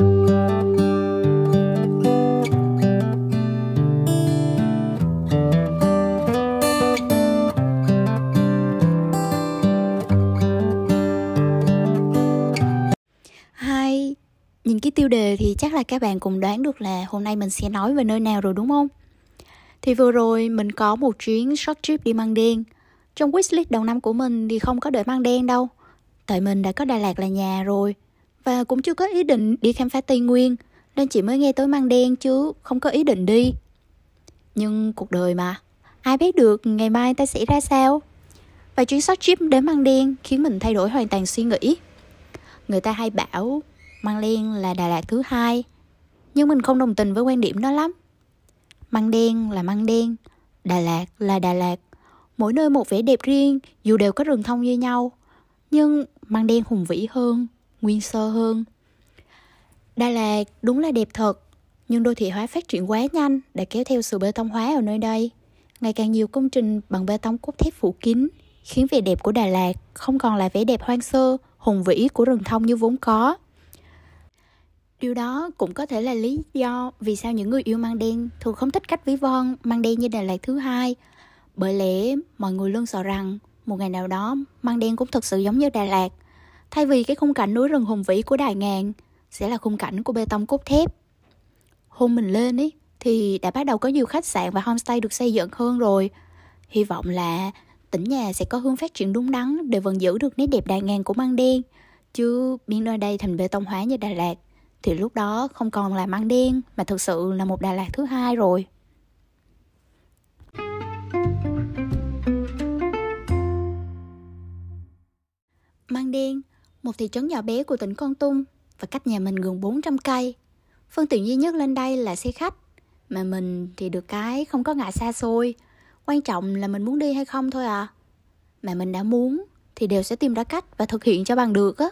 Hai, nhìn cái tiêu đề thì chắc là các bạn cũng đoán được là hôm nay mình sẽ nói về nơi nào rồi đúng không? Thì vừa rồi mình có một chuyến short trip đi Măng Đen. Trong wishlist đầu năm của mình thì không có đợi Măng Đen đâu. Tại mình đã có Đà Lạt là nhà rồi. Và cũng chưa có ý định đi khám phá Tây Nguyên, Nên chỉ mới nghe tới Măng Đen chứ không có ý định đi. Nhưng cuộc đời mà, Ai biết được ngày mai ta sẽ ra sao? Và chuyến short trip đến Măng Đen khiến mình thay đổi hoàn toàn suy nghĩ. Người ta hay bảo Măng Đen là Đà Lạt thứ hai, Nhưng mình không đồng tình với quan điểm đó lắm. Măng đen là măng đen, Đà Lạt là Đà Lạt. Mỗi nơi một vẻ đẹp riêng, Dù đều có rừng thông như nhau, Nhưng măng đen hùng vĩ hơn. Nguyên sơ hơn Đà Lạt đúng là đẹp thật, Nhưng đô thị hóa phát triển quá nhanh Đã kéo theo sự bê tông hóa ở nơi đây Ngày càng nhiều công trình bằng bê tông cốt thép phủ kín, Khiến vẻ đẹp của Đà Lạt Không còn là vẻ đẹp hoang sơ, Hùng vĩ của rừng thông như vốn có Điều đó cũng có thể là lý do vì sao những người yêu măng đen thường không thích cách ví von măng đen như Đà Lạt thứ hai. Bởi lẽ mọi người luôn sợ rằng một ngày nào đó măng đen cũng thực sự giống như Đà Lạt. Thay vì cái khung cảnh núi rừng hùng vĩ của Đài Ngàn sẽ là khung cảnh của bê tông cốt thép. Hôm mình lên ấy thì đã bắt đầu có nhiều khách sạn và homestay được xây dựng hơn rồi. Hy vọng là tỉnh nhà sẽ có hướng phát triển đúng đắn để vẫn giữ được nét đẹp Đài Ngàn của măng đen. Chứ biến nơi đây thành bê tông hóa như Đà Lạt thì lúc đó không còn là măng đen mà thực sự là một Đà Lạt thứ hai rồi. Măng Đen, một thị trấn nhỏ bé của tỉnh Con Tum và cách nhà mình gần 400 cây. Phương tiện duy nhất lên đây là xe khách, mà mình thì được cái không có ngại xa xôi. Quan trọng là mình muốn đi hay không thôi à. Mà mình đã muốn thì đều sẽ tìm ra cách và thực hiện cho bằng được á.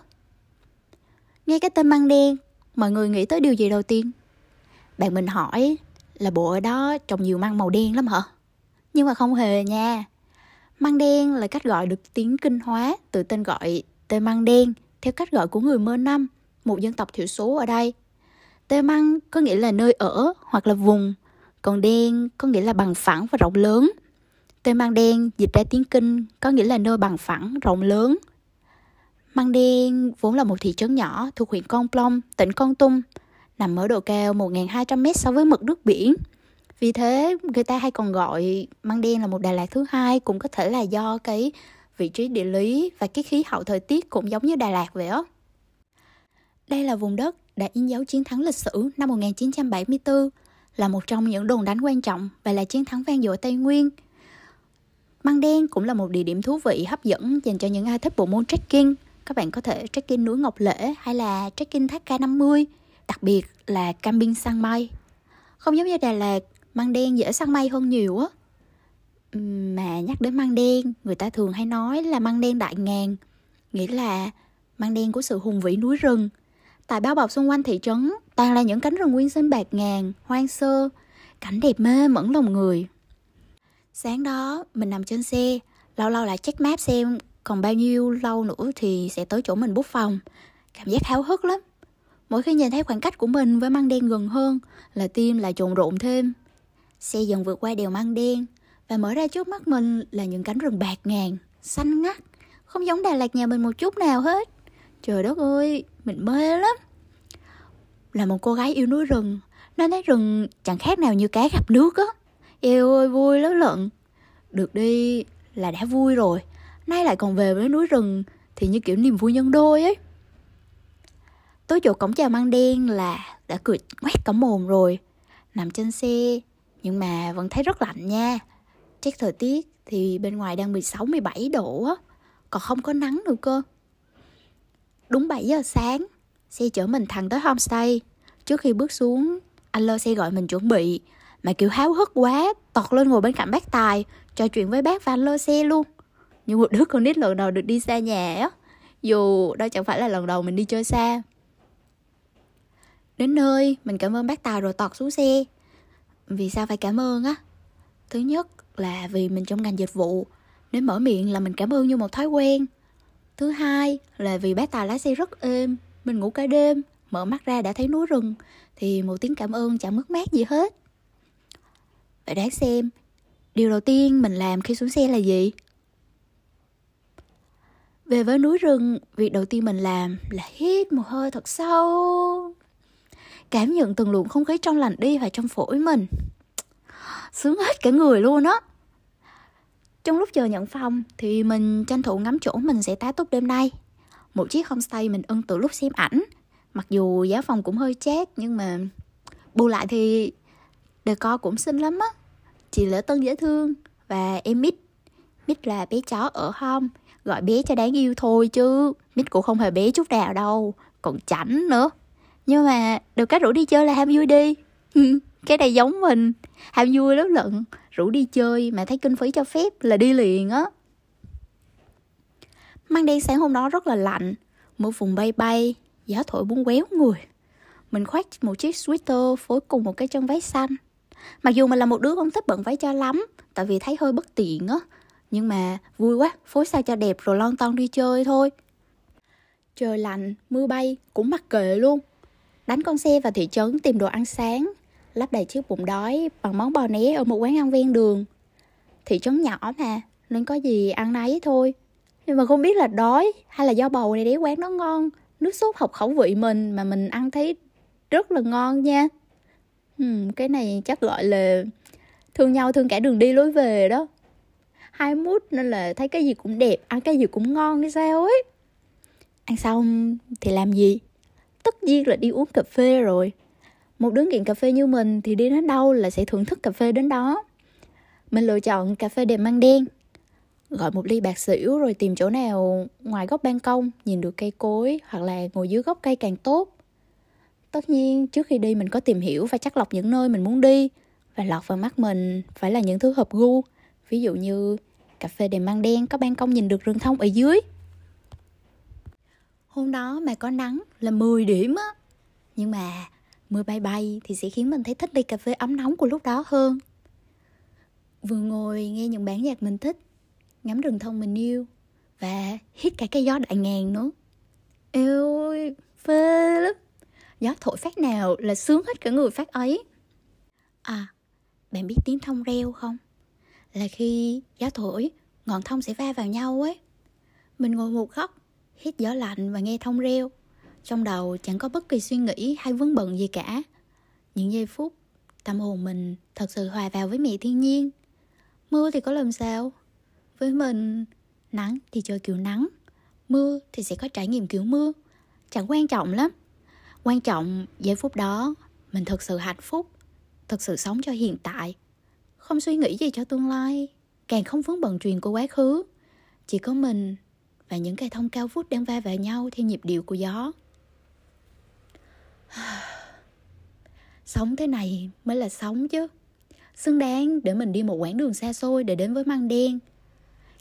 Nghe cái tên Măng Đen mọi người nghĩ tới điều gì đầu tiên? Bạn mình hỏi là bộ ở đó trồng nhiều măng màu đen lắm hả? Nhưng mà không hề nha. Măng đen là cách gọi được tiếng kinh hóa từ tên gọi tê măng đen theo cách gọi của người Mơ Năm, một dân tộc thiểu số ở đây. Tê măng có nghĩa là nơi ở hoặc là vùng, còn đen có nghĩa là bằng phẳng và rộng lớn. Tê măng đen dịch ra tiếng kinh có nghĩa là nơi bằng phẳng, rộng lớn. Măng Đen vốn là một thị trấn nhỏ thuộc huyện Con Plong, tỉnh Con Tum, nằm ở độ cao 1.200m so với mực nước biển. Vì thế, người ta hay còn gọi Măng Đen là một Đà Lạt thứ hai cũng có thể là do cái vị trí địa lý và cái khí hậu thời tiết cũng giống như Đà Lạt vậy á. Đây là vùng đất đã in dấu chiến thắng lịch sử năm 1974, là một trong những đồn đánh quan trọng và là chiến thắng vang dội Tây Nguyên. Măng Đen cũng là một địa điểm thú vị hấp dẫn dành cho những ai thích bộ môn trekking các bạn có thể trekking núi Ngọc Lễ hay là trekking thác K50 đặc biệt là camping săn mây không giống như Đà Lạt măng đen dễ săn mây hơn nhiều á mà nhắc đến măng đen, người ta thường hay nói là măng đen đại ngàn, nghĩa là măng đen của sự hùng vĩ núi rừng. Tại bao bọc xung quanh thị trấn, toàn là những cánh rừng nguyên sinh bạc ngàn, hoang sơ, cảnh đẹp mê mẫn lòng người. Sáng đó, mình nằm trên xe, lâu lâu lại check map xem còn bao nhiêu lâu nữa thì sẽ tới chỗ mình bút phòng. Cảm giác háo hức lắm. Mỗi khi nhìn thấy khoảng cách của mình với măng đen gần hơn, là tim lại trộn rộn thêm. Xe dần vượt qua đèo măng đen và mở ra trước mắt mình là những cánh rừng bạc ngàn, xanh ngắt. Không giống đà lạt nhà mình một chút nào hết. Trời đất ơi, mình mê lắm. Là một cô gái yêu núi rừng. Nên thấy rừng chẳng khác nào như cá gặp nước á. Yêu ơi, vui lắm lận. Được đi là đã vui rồi. Nay lại còn về với núi rừng thì như kiểu niềm vui nhân đôi ấy. Tối chỗ cổng chào măng đen là đã cười ngoét cả mồm rồi. Nằm trên xe, nhưng mà vẫn thấy rất lạnh nha chắc thời tiết thì bên ngoài đang 16 17 độ á. Còn không có nắng nữa cơ. Đúng 7 giờ sáng, xe chở mình thẳng tới homestay. Trước khi bước xuống, anh lơ xe gọi mình chuẩn bị, mà kiểu háo hức quá, tọt lên ngồi bên cạnh bác tài, trò chuyện với bác và anh lơ xe luôn. Như một đứa con nít lần đầu được đi xa nhà á, dù đó chẳng phải là lần đầu mình đi chơi xa. Đến nơi, mình cảm ơn bác tài rồi tọt xuống xe. Vì sao phải cảm ơn á? Thứ nhất là vì mình trong ngành dịch vụ. Nên mở miệng là mình cảm ơn như một thói quen. Thứ hai là vì bác tài lái xe rất êm, mình ngủ cả đêm, mở mắt ra đã thấy núi rừng, thì một tiếng cảm ơn chẳng mất mát gì hết. Vậy đáng xem, điều đầu tiên mình làm khi xuống xe là gì? Về với núi rừng, việc đầu tiên mình làm là hít một hơi thật sâu, cảm nhận từng luồng không khí trong lành đi vào trong phổi mình. Sướng hết cả người luôn á trong lúc chờ nhận phòng, thì mình tranh thủ ngắm chỗ mình sẽ tá túc đêm nay. Một chiếc homestay mình ưng từ lúc xem ảnh. Mặc dù giá phòng cũng hơi chát, nhưng mà bù lại thì co cũng xinh lắm á. Chị lễ tân dễ thương và em mít. Mít là bé chó ở home gọi bé cho đáng yêu thôi chứ. Mít cũng không hề bé chút nào đâu, còn chảnh nữa. Nhưng mà được cái rủ đi chơi là ham vui đi. Cái này giống mình, ham vui lắm lận rủ đi chơi mà thấy kinh phí cho phép là đi liền á. Mang đi sáng hôm đó rất là lạnh mưa phùn bay bay, gió thổi buông quéo người. Mình khoác một chiếc sweater phối cùng một cái chân váy xanh. Mặc dù mình là một đứa không thích bận váy cho lắm, tại vì thấy hơi bất tiện á. Nhưng mà vui quá, phối sao cho đẹp rồi lon ton đi chơi thôi. Trời lạnh, mưa bay, cũng mặc kệ luôn. Đánh con xe vào thị trấn tìm đồ ăn sáng lắp đầy chiếc bụng đói bằng món bò né ở một quán ăn ven đường. Thị trấn nhỏ mà nên có gì ăn nấy thôi. Nhưng mà không biết là đói hay là do bầu này để quán nó ngon. Nước sốt hợp khẩu vị mình mà mình ăn thấy rất là ngon nha. Hmm, cái này chắc gọi là thương nhau thương cả đường đi lối về đó. Hai mút nên là thấy cái gì cũng đẹp ăn cái gì cũng ngon hay sao ấy. Ăn xong thì làm gì? Tất nhiên là đi uống cà phê rồi một đứa nghiện cà phê như mình thì đi đến đâu là sẽ thưởng thức cà phê đến đó. Mình lựa chọn cà phê đẹp mang đen. Gọi một ly bạc xỉu rồi tìm chỗ nào ngoài góc ban công nhìn được cây cối hoặc là ngồi dưới gốc cây càng tốt. Tất nhiên, trước khi đi mình có tìm hiểu và chắc lọc những nơi mình muốn đi và lọt vào mắt mình phải là những thứ hợp gu. Ví dụ như cà phê đèn mang đen có ban công nhìn được rừng thông ở dưới. Hôm đó mà có nắng là 10 điểm á. Nhưng mà mưa bay bay thì sẽ khiến mình thấy thích ly cà phê ấm nóng của lúc đó hơn. Vừa ngồi nghe những bản nhạc mình thích, ngắm rừng thông mình yêu và hít cả cái gió đại ngàn nữa. Yêu ơi phê lắm gió thổi phát nào là sướng hết cả người phát ấy. À bạn biết tiếng thông reo không? Là khi gió thổi, ngọn thông sẽ va vào nhau ấy. Mình ngồi một góc, hít gió lạnh và nghe thông reo trong đầu chẳng có bất kỳ suy nghĩ hay vướng bận gì cả. Những giây phút tâm hồn mình thật sự hòa vào với mẹ thiên nhiên. Mưa thì có làm sao? Với mình, nắng thì chơi kiểu nắng. Mưa thì sẽ có trải nghiệm kiểu mưa. Chẳng quan trọng lắm. Quan trọng giây phút đó mình thật sự hạnh phúc, thật sự sống cho hiện tại. Không suy nghĩ gì cho tương lai, càng không vướng bận chuyện của quá khứ. Chỉ có mình và những cây thông cao vút đang va vào nhau theo nhịp điệu của gió. sống thế này mới là sống chứ. Xứng đáng để mình đi một quãng đường xa xôi để đến với măng đen.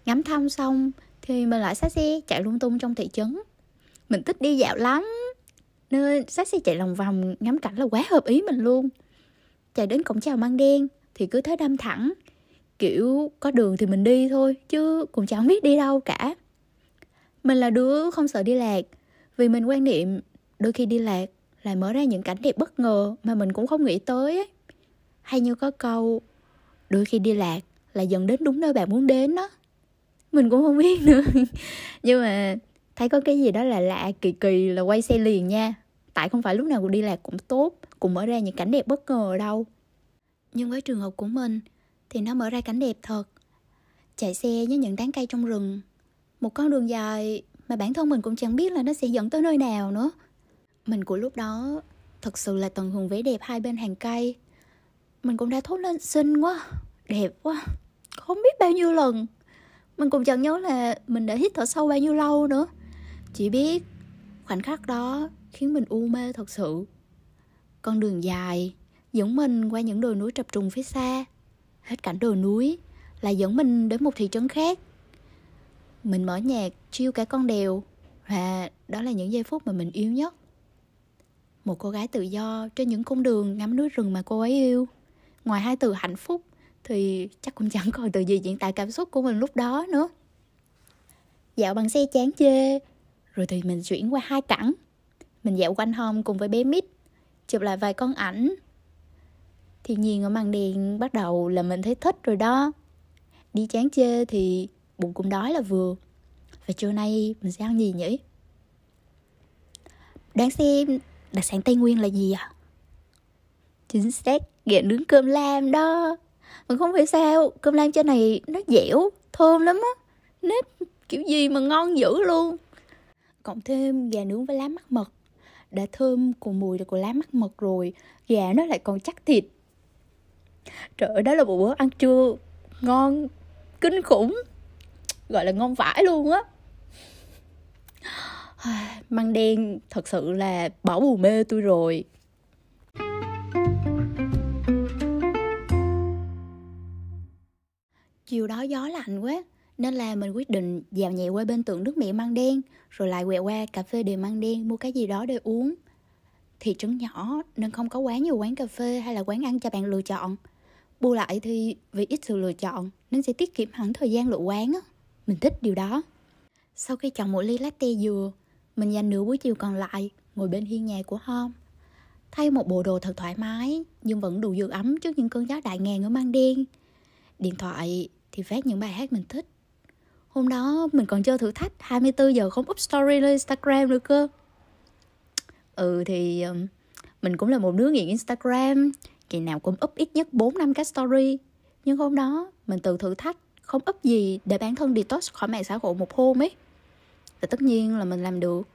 Ngắm thăm xong thì mình lại xách xe chạy lung tung trong thị trấn. Mình thích đi dạo lắm, nên xách xe chạy lòng vòng ngắm cảnh là quá hợp ý mình luôn. Chạy đến cổng chào măng đen thì cứ thế đâm thẳng. Kiểu có đường thì mình đi thôi, chứ cũng chẳng biết đi đâu cả. Mình là đứa không sợ đi lạc, vì mình quan niệm đôi khi đi lạc lại mở ra những cảnh đẹp bất ngờ mà mình cũng không nghĩ tới ấy. hay như có câu, đôi khi đi lạc là dẫn đến đúng nơi bạn muốn đến đó. Mình cũng không biết nữa. Nhưng mà thấy có cái gì đó là lạ, kỳ kỳ là quay xe liền nha. Tại không phải lúc nào cũng đi lạc cũng tốt, cũng mở ra những cảnh đẹp bất ngờ đâu. Nhưng với trường hợp của mình thì nó mở ra cảnh đẹp thật. Chạy xe với những tán cây trong rừng, một con đường dài mà bản thân mình cũng chẳng biết là nó sẽ dẫn tới nơi nào nữa mình của lúc đó thật sự là tận hưởng vẻ đẹp hai bên hàng cây. Mình cũng đã thốt lên, xinh quá, đẹp quá, không biết bao nhiêu lần. Mình cũng chẳng nhớ là mình đã hít thở sâu bao nhiêu lâu nữa. Chỉ biết khoảnh khắc đó khiến mình u mê thật sự. Con đường dài dẫn mình qua những đồi núi trập trùng phía xa. Hết cảnh đồi núi là dẫn mình đến một thị trấn khác. Mình mở nhạc chiêu cả con đèo và đó là những giây phút mà mình yêu nhất một cô gái tự do trên những cung đường ngắm núi rừng mà cô ấy yêu. Ngoài hai từ hạnh phúc, thì chắc cũng chẳng còn từ gì diễn tả cảm xúc của mình lúc đó nữa. Dạo bằng xe chán chê, rồi thì mình chuyển qua hai cẳng Mình dạo quanh home cùng với bé Mít Chụp lại vài con ảnh. Thì nhìn ở màn đèn bắt đầu là mình thấy thích rồi đó. Đi chán chê thì bụng cũng đói là vừa. Và trưa nay mình sẽ ăn gì nhỉ? Đoán xem đặc sản Tây Nguyên là gì à? Chính xác, gà nướng cơm lam đó. Mà không phải sao, cơm lam trên này nó dẻo, thơm lắm á. Nếp kiểu gì mà ngon dữ luôn. Cộng thêm gà nướng với lá mắt mật. Đã thơm cùng mùi của lá mắt mật rồi Gà nó lại còn chắc thịt. Trời ơi, đó là một bữa ăn trưa ngon kinh khủng. Gọi là ngon vãi luôn á. Măng đen thật sự là bỏ bù mê tôi rồi. Chiều đó gió lạnh quá, Nên là mình quyết định dạo nhẹ qua bên tượng nước mẹ măng đen, Rồi lại quẹo qua cà phê đề măng đen mua cái gì đó để uống. Thị trấn nhỏ, nên không có quá nhiều quán cà phê hay là quán ăn cho bạn lựa chọn. Bù lại thì vì ít sự lựa chọn, nên sẽ tiết kiệm hẳn thời gian lựa quán á. Mình thích điều đó. Sau khi chọn một ly latte dừa mình dành nửa buổi chiều còn lại ngồi bên hiên nhà của Hom. Thay một bộ đồ thật thoải mái, nhưng vẫn đủ giữ ấm trước những cơn gió đại ngàn ở mang đen Điện thoại thì phát những bài hát mình thích. Hôm đó mình còn chơi thử thách 24 giờ không up story lên Instagram nữa cơ. Ừ thì um, mình cũng là một đứa nghiện Instagram. Kỳ nào cũng up ít nhất 4 năm cái story. Nhưng hôm đó mình tự thử thách Không up gì để bản thân detox khỏi mạng xã hội một hôm ấy. Và tất nhiên là mình làm được.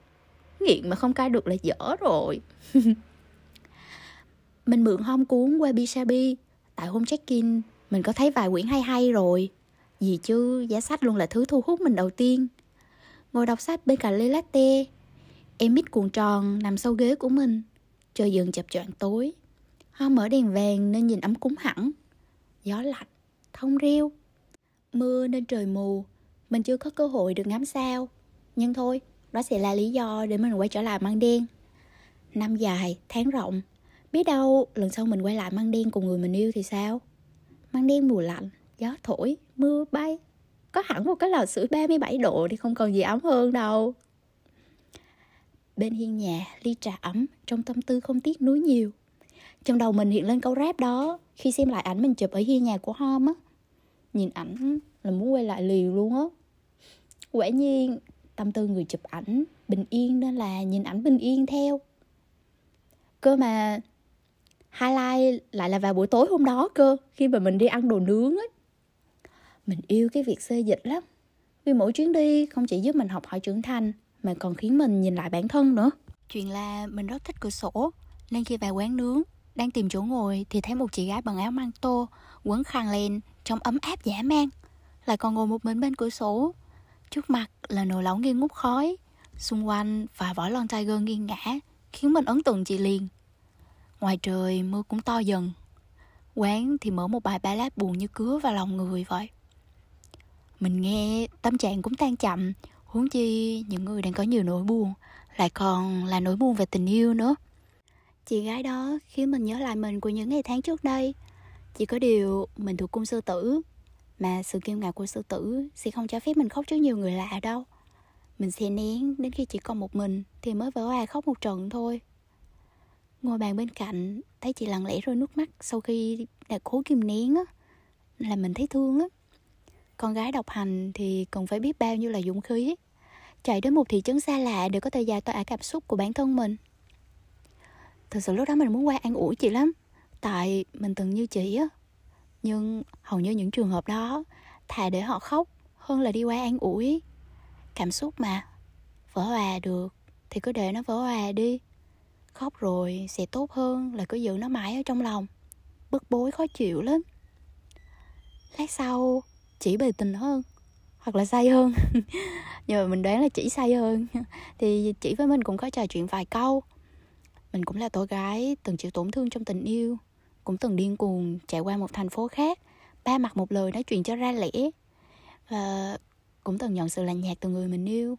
Nghiện mà không cai được là dở rồi. Mình mượn hôm cuốn qua Sabi. Tại hôm check-in Mình có thấy vài quyển hay hay rồi. Gì chứ giá sách luôn là thứ thu hút mình đầu tiên. Ngồi đọc sách bên cạnh ly latte. Em mít cuộn tròn nằm sau ghế của mình. Trời dần chập choạng tối. Hoa mở đèn vàng nên nhìn ấm cúng hẳn. Gió lạnh, thông reo. Mưa nên trời mù. Mình chưa có cơ hội được ngắm sao. Nhưng thôi, đó sẽ là lý do để mình quay trở lại măng đen. Năm dài, tháng rộng. Biết đâu lần sau mình quay lại măng đen cùng người mình yêu thì sao? Măng đen mùa lạnh, gió thổi, mưa bay. Có hẳn một cái lò sưởi 37 độ thì không còn gì ấm hơn đâu. Bên hiên nhà, ly trà ấm, trong tâm tư không tiếc núi nhiều. Trong đầu mình hiện lên câu rap đó Khi xem lại ảnh mình chụp ở hiên nhà của Hom á. Nhìn ảnh là muốn quay lại liền luôn á. Quả nhiên Tâm tư người chụp ảnh Bình yên nên là nhìn ảnh bình yên theo. Cơ mà Highlight lại là vào buổi tối hôm đó cơ, Khi mà mình đi ăn đồ nướng ấy Mình yêu cái việc xê dịch lắm, Vì mỗi chuyến đi không chỉ giúp mình học hỏi trưởng thành, Mà còn khiến mình nhìn lại bản thân nữa. Chuyện là mình rất thích cửa sổ, Nên khi vào quán nướng, đang tìm chỗ ngồi thì thấy một chị gái bằng áo măng tô Quấn khăn lên trong ấm áp dã man, Lại còn ngồi một mình bên cửa sổ. Trước mặt là nồi lẩu nghi ngút khói. Xung quanh và vỏ lon tiger nghiêng ngã, Khiến mình ấn tượng chị liền. Ngoài trời, mưa cũng to dần. Quán thì mở một bài ballad buồn như cứa vào lòng người vậy. Mình nghe, tâm trạng cũng tan chậm. Huống chi những người đang có nhiều nỗi buồn, Lại còn là nỗi buồn về tình yêu nữa. Chị gái đó khiến mình nhớ lại mình của những ngày tháng trước đây. Chỉ có điều mình thuộc cung sư tử. Mà sự kiêu ngạo của sư tử sẽ không cho phép mình khóc trước nhiều người lạ đâu. Mình sẽ nén đến khi chỉ còn một mình Thì mới vỡ hòa khóc một trận thôi. Ngồi bàn bên cạnh, Thấy chị lặng lẽ rơi nước mắt Sau khi đã cố kìm nén á, Là mình thấy thương á. Con gái độc hành thì cần phải biết bao nhiêu là dũng khí. Chạy đến một thị trấn xa lạ Để có thể giải tỏa cảm xúc của bản thân mình. Thật sự lúc đó mình muốn qua an ủi chị lắm. Tại mình từng như chị á nhưng hầu như những trường hợp đó, Thà để họ khóc Hơn là đi qua an ủi. Cảm xúc mà, Vỡ hòa được Thì cứ để nó vỡ hòa đi. Khóc rồi sẽ tốt hơn là cứ giữ nó mãi ở trong lòng. Bức bối khó chịu lắm. Lát sau, Chỉ bề tình hơn, Hoặc là say hơn. Nhưng mà mình đoán là chỉ say hơn. Thì chỉ với mình cũng có trò chuyện vài câu. Mình cũng là cô gái, từng chịu tổn thương trong tình yêu. Cũng từng điên cuồng chạy qua một thành phố khác. Ba mặt một lời nói chuyện cho ra lẽ. Và cũng từng nhận sự lạnh nhạt từ người mình yêu.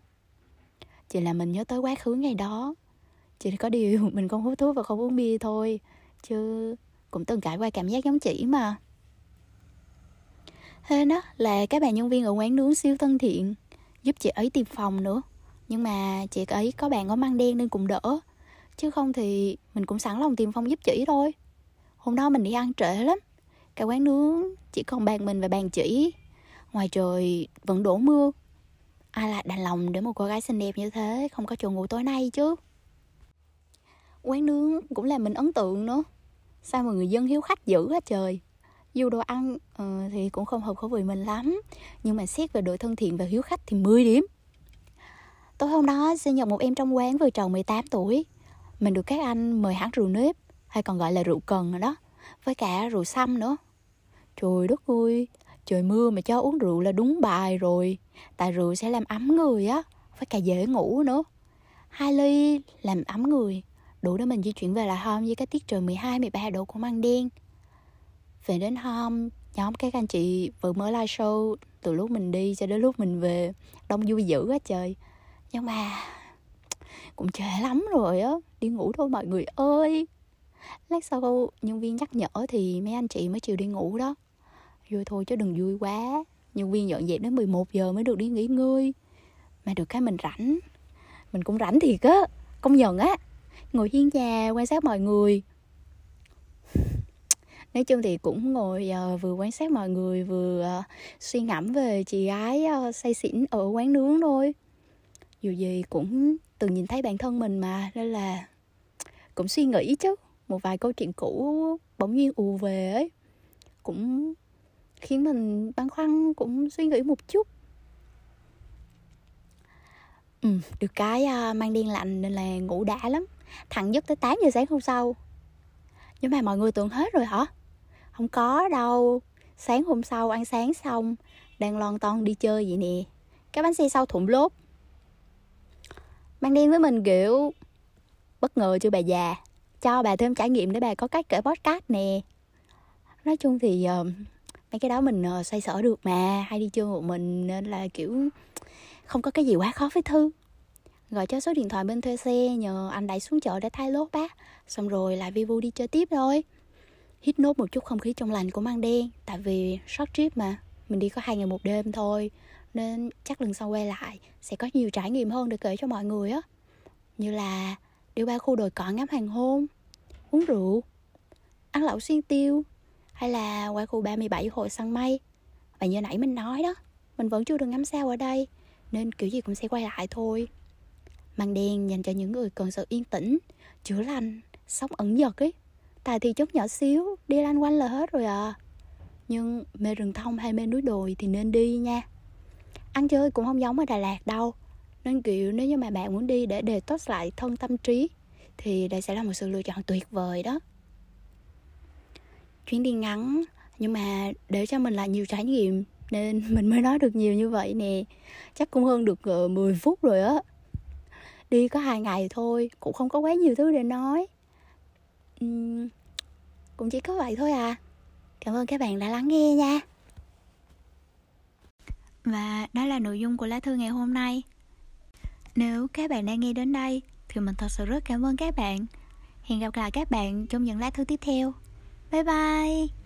Chỉ là mình nhớ tới quá khứ ngày đó. Chỉ có điều mình không hút thuốc và không uống bia thôi. Chứ cũng từng trải qua cảm giác giống chỉ mà. Thế đó là các bạn nhân viên ở quán nướng siêu thân thiện. Giúp chị ấy tìm phòng nữa. Nhưng mà chị ấy có bạn có măng đen nên cũng đỡ. Chứ không thì mình cũng sẵn lòng tìm phòng giúp chị thôi hôm đó mình đi ăn trễ lắm. Cả quán nướng chỉ còn bàn mình và bàn chỉ. Ngoài trời vẫn đổ mưa. Ai lại đành lòng để một cô gái xinh đẹp như thế không có chỗ ngủ tối nay chứ? Quán nướng cũng làm mình ấn tượng nữa. Sao mà người dân hiếu khách dữ quá trời. Dù đồ ăn uh, thì cũng không hợp khẩu vị mình lắm. Nhưng mà xét về độ thân thiện và hiếu khách thì 10 điểm. Tối hôm đó sinh nhật một em trong quán vừa tròn 18 tuổi. Mình được các anh mời hãng rượu nếp hay còn gọi là rượu cần rồi đó, với cả rượu xăm nữa. Trời đất ơi, trời mưa mà cho uống rượu là đúng bài rồi, tại rượu sẽ làm ấm người á, với cả dễ ngủ nữa. Hai ly làm ấm người, đủ để mình di chuyển về lại home với cái tiết trời 12 13 độ của măng đen. Về đến home, nhóm các anh chị vừa mới live show, từ lúc mình đi cho đến lúc mình về, đông vui dữ á trời. Nhưng mà, cũng trễ lắm rồi á, đi ngủ thôi mọi người ơi lát sau nhân viên nhắc nhở thì mấy anh chị mới chịu đi ngủ đó. Vui thôi chứ đừng vui quá. Nhân viên dọn dẹp đến 11 giờ mới được đi nghỉ ngơi. Mà được cái mình rảnh. Mình cũng rảnh thiệt á công nhận á. Ngồi hiên nhà quan sát mọi người. Nói chung thì cũng ngồi uh, vừa quan sát mọi người vừa uh, suy ngẫm về chị gái uh, say xỉn ở quán nướng thôi. Dù gì cũng từng nhìn thấy bản thân mình mà nên là cũng suy nghĩ chứ một vài câu chuyện cũ bỗng nhiên ù về ấy. Cũng khiến mình băn khoăn cũng suy nghĩ một chút. Ừ, được cái uh, mang điên lạnh nên là ngủ đã lắm. Thẳng giấc tới 8 giờ sáng hôm sau. Nhưng mà mọi người tưởng hết rồi hả? Không có đâu. Sáng hôm sau ăn sáng xong đang lon ton đi chơi vậy nè. Cái bánh xe sau thủng lốp. Mang điên với mình kiểu bất ngờ chưa bà già? Cho bà thêm trải nghiệm để bà có cách kể podcast nè. Nói chung thì uh, mấy cái đó mình uh, xoay sở được mà hay đi chơi một mình nên là kiểu không có cái gì quá khó với thư. Gọi cho số điện thoại bên thuê xe nhờ anh đẩy xuống chợ để thay lốp bác xong rồi lại vi vu đi chơi tiếp thôi. Hít nốt một chút không khí trong lành của mang đen tại vì short trip mà mình đi có hai ngày một đêm thôi nên chắc lần sau quay lại sẽ có nhiều trải nghiệm hơn để kể cho mọi người á. Như là đi qua khu đồi cỏ ngắm hoàng hôn uống rượu, ăn lẩu xuyên tiêu, hay là qua khu 37 hội săn mây. Và như nãy mình nói đó, mình vẫn chưa được ngắm sao ở đây, nên kiểu gì cũng sẽ quay lại thôi. Màn đen dành cho những người cần sự yên tĩnh, chữa lành, sống ẩn dật ấy. Tại thì chút nhỏ xíu, đi lanh quanh là hết rồi à. Nhưng mê rừng thông hay mê núi đồi thì nên đi nha. Ăn chơi cũng không giống ở đà lạt đâu, nên kiểu nếu như mà bạn muốn đi để đề tốt lại thân tâm trí thì đây sẽ là một sự lựa chọn tuyệt vời đó. Chuyến đi ngắn nhưng mà để cho mình lại nhiều trải nghiệm nên mình mới nói được nhiều như vậy nè. Chắc cũng hơn được ờ, 10 phút rồi á. Đi có hai ngày thôi cũng không có quá nhiều thứ để nói. Uhm, cũng chỉ có vậy thôi à. Cảm ơn các bạn đã lắng nghe nha. Và đó là nội dung của lá thư ngày hôm nay. Nếu các bạn đang nghe đến đây thì mình thật sự rất cảm ơn các bạn. Hẹn gặp lại các bạn trong những lá thư tiếp theo. Bye bye!